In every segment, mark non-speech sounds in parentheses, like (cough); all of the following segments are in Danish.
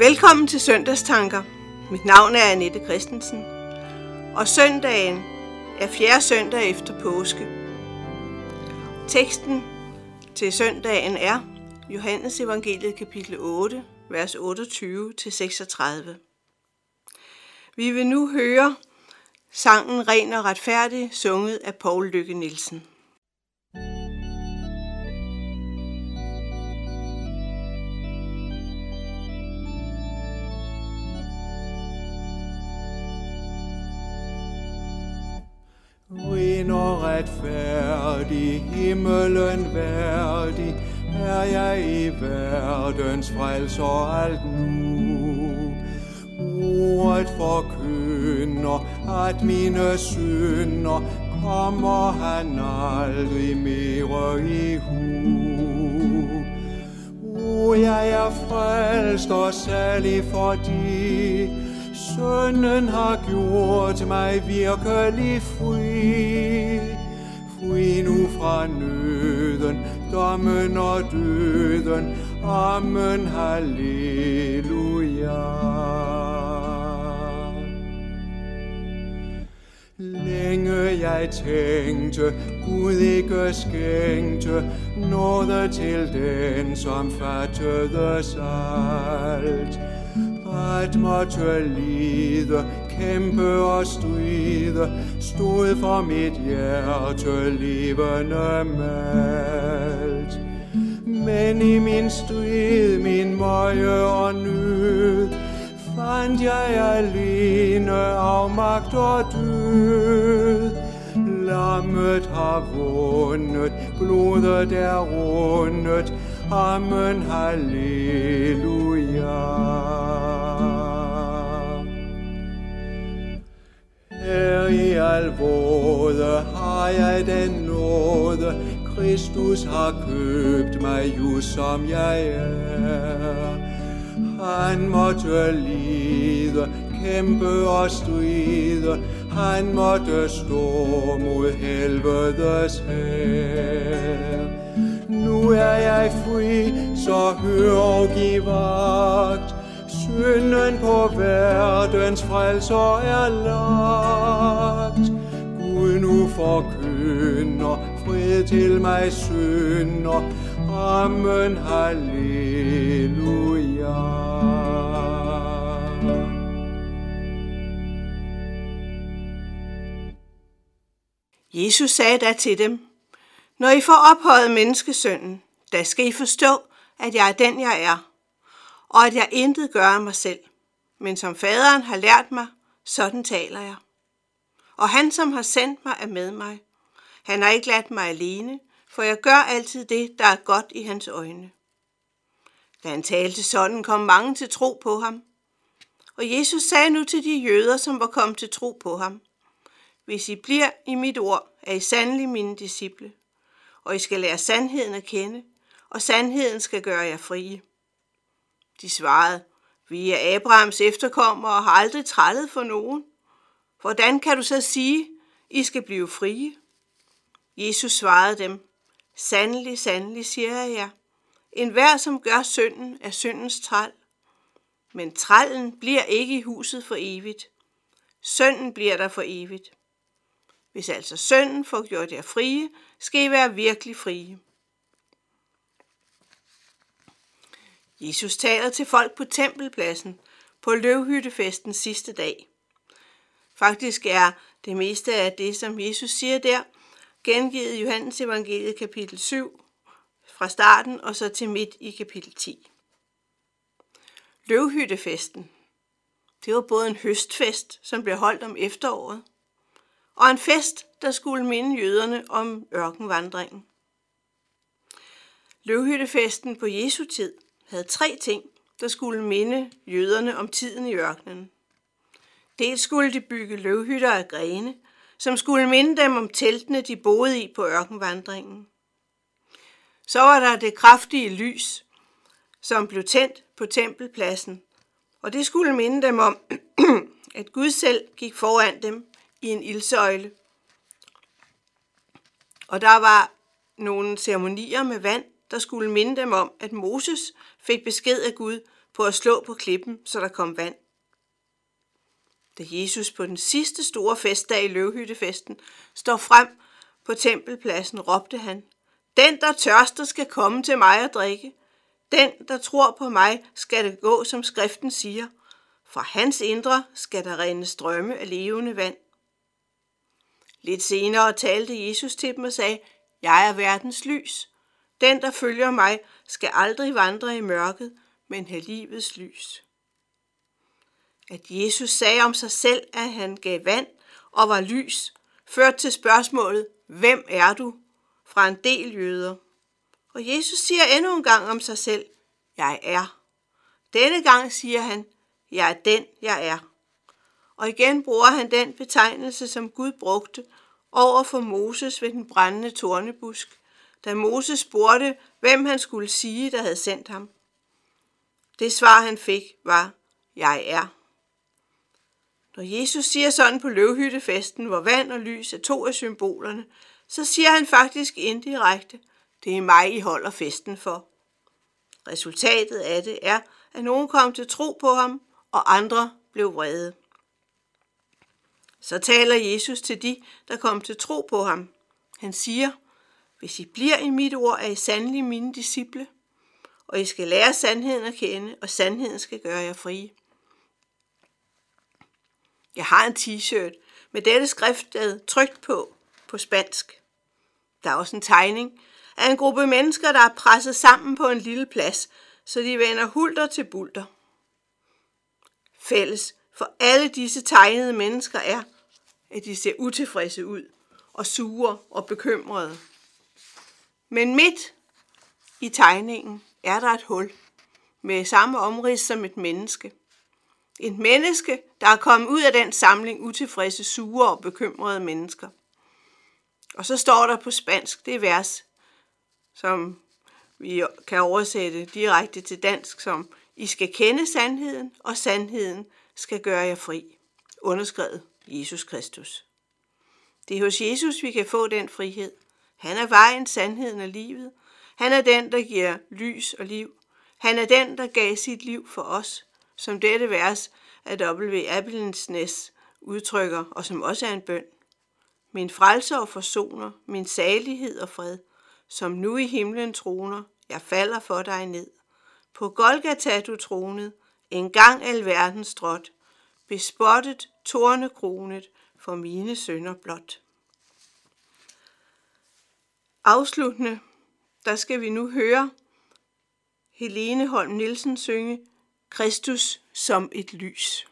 Velkommen til Søndagstanker. Mit navn er Annette Christensen, og søndagen er fjerde søndag efter påske. Teksten til søndagen er Johannes evangeliet kapitel 8, vers 28-36. Vi vil nu høre sangen Ren og retfærdig, sunget af Paul Lykke Nielsen. Og retfærdig, himmelen værdig, er jeg i verdens frelser alt nu. Ordet forkynder, at mine synder kommer han aldrig mere i hu. O, jeg er frelst og særlig fordi Sønnen har gjort mig virkelig fri. Fri nu fra nøden, dommen og døden. Amen, halleluja. Længe jeg tænkte, Gud ikke skænkte noget til den, som fattede alt at måtte lide, kæmpe og stride, stod for mit hjerte levende malt. Men i min strid, min møje og nød, fandt jeg alene afmagt og død. Lammet har vundet, blodet er rundet, Amen, halleluja. Alvåde har jeg den nåde, Kristus har købt mig just som jeg er. Han måtte lide, kæmpe og stride, han måtte stå mod helvedes her. Nu er jeg fri, så hør og giv vagt. Synden på verdens frelser er lagt. Gud nu forkynder fred til mig synder. Amen, halleluja. Jesus sagde da til dem, Når I får ophøjet menneskesønnen, da skal I forstå, at jeg er den, jeg er, og at jeg intet gør af mig selv. Men som faderen har lært mig, sådan taler jeg. Og han, som har sendt mig, er med mig. Han har ikke ladt mig alene, for jeg gør altid det, der er godt i hans øjne. Da han talte sådan, kom mange til tro på ham. Og Jesus sagde nu til de jøder, som var kommet til tro på ham, Hvis I bliver i mit ord, er I sandelig mine disciple, og I skal lære sandheden at kende, og sandheden skal gøre jer frie. De svarede, vi er Abrahams efterkommere og har aldrig trællet for nogen. Hvordan kan du så sige, I skal blive frie? Jesus svarede dem, Sandelig, sandelig, siger jeg jer. En hver, som gør synden, er syndens træl. Men trællen bliver ikke i huset for evigt. Sønden bliver der for evigt. Hvis altså sønden får gjort jer frie, skal I være virkelig frie. Jesus taler til folk på tempelpladsen på løvhyttefestens sidste dag. Faktisk er det meste af det, som Jesus siger der, gengivet i Johannes evangeliet kapitel 7 fra starten og så til midt i kapitel 10. Løvhyttefesten. Det var både en høstfest, som blev holdt om efteråret, og en fest, der skulle minde jøderne om ørkenvandringen. Løvhyttefesten på Jesu tid havde tre ting, der skulle minde jøderne om tiden i ørkenen. Dels skulle de bygge løvhytter af grene, som skulle minde dem om teltene, de boede i på ørkenvandringen. Så var der det kraftige lys, som blev tændt på tempelpladsen, og det skulle minde dem om, (clears throat) at Gud selv gik foran dem i en ildsøjle. Og der var nogle ceremonier med vand, der skulle minde dem om, at Moses fik besked af Gud på at slå på klippen, så der kom vand. Da Jesus på den sidste store festdag i løvhyttefesten står frem på tempelpladsen, råbte han, Den, der tørster, skal komme til mig og drikke. Den, der tror på mig, skal det gå, som skriften siger. Fra hans indre skal der rende strømme af levende vand. Lidt senere talte Jesus til dem og sagde, Jeg er verdens lys. Den, der følger mig, skal aldrig vandre i mørket, men have livets lys. At Jesus sagde om sig selv, at han gav vand og var lys, førte til spørgsmålet, hvem er du? fra en del jøder. Og Jesus siger endnu en gang om sig selv, jeg er. Denne gang siger han, jeg er den, jeg er. Og igen bruger han den betegnelse, som Gud brugte over for Moses ved den brændende tornebusk, da Moses spurgte, hvem han skulle sige, der havde sendt ham. Det svar, han fik, var, jeg er. Når Jesus siger sådan på løvhyttefesten, hvor vand og lys er to af symbolerne, så siger han faktisk indirekte, det er mig, I holder festen for. Resultatet af det er, at nogen kom til tro på ham, og andre blev vrede. Så taler Jesus til de, der kom til tro på ham. Han siger, hvis I bliver i mit ord, er I sandelig mine disciple, og I skal lære sandheden at kende, og sandheden skal gøre jer frie. Jeg har en t-shirt med dette skrift trygt på på spansk. Der er også en tegning af en gruppe mennesker, der er presset sammen på en lille plads, så de vender hulter til bulter. Fælles for alle disse tegnede mennesker er, at de ser utilfredse ud og sure og bekymrede. Men midt i tegningen er der et hul med samme omrids som et menneske. Et menneske, der er kommet ud af den samling utilfredse, sure og bekymrede mennesker. Og så står der på spansk, det vers, som vi kan oversætte direkte til dansk som, I skal kende sandheden, og sandheden skal gøre jer fri. Underskrevet Jesus Kristus. Det er hos Jesus, vi kan få den frihed. Han er vejen, sandheden og livet. Han er den, der giver lys og liv. Han er den, der gav sit liv for os, som dette vers af W. Abelensnes udtrykker, og som også er en bøn. Min frelser og forsoner, min salighed og fred, som nu i himlen troner, jeg falder for dig ned. På Golgata du tronet, en gang alverdens drot, bespottet, tornekronet, for mine sønder blot. Afsluttende, der skal vi nu høre Helene Holm Nielsen synge Kristus som et lys.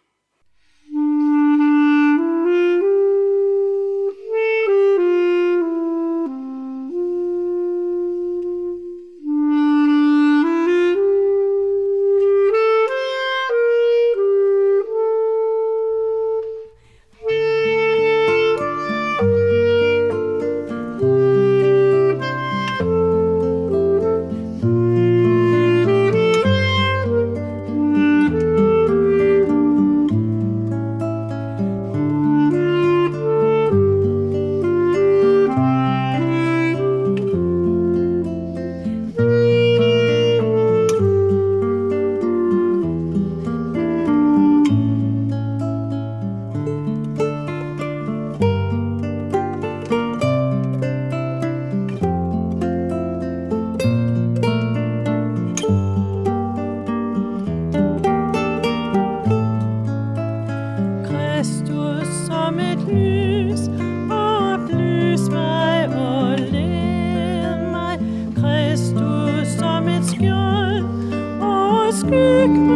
skik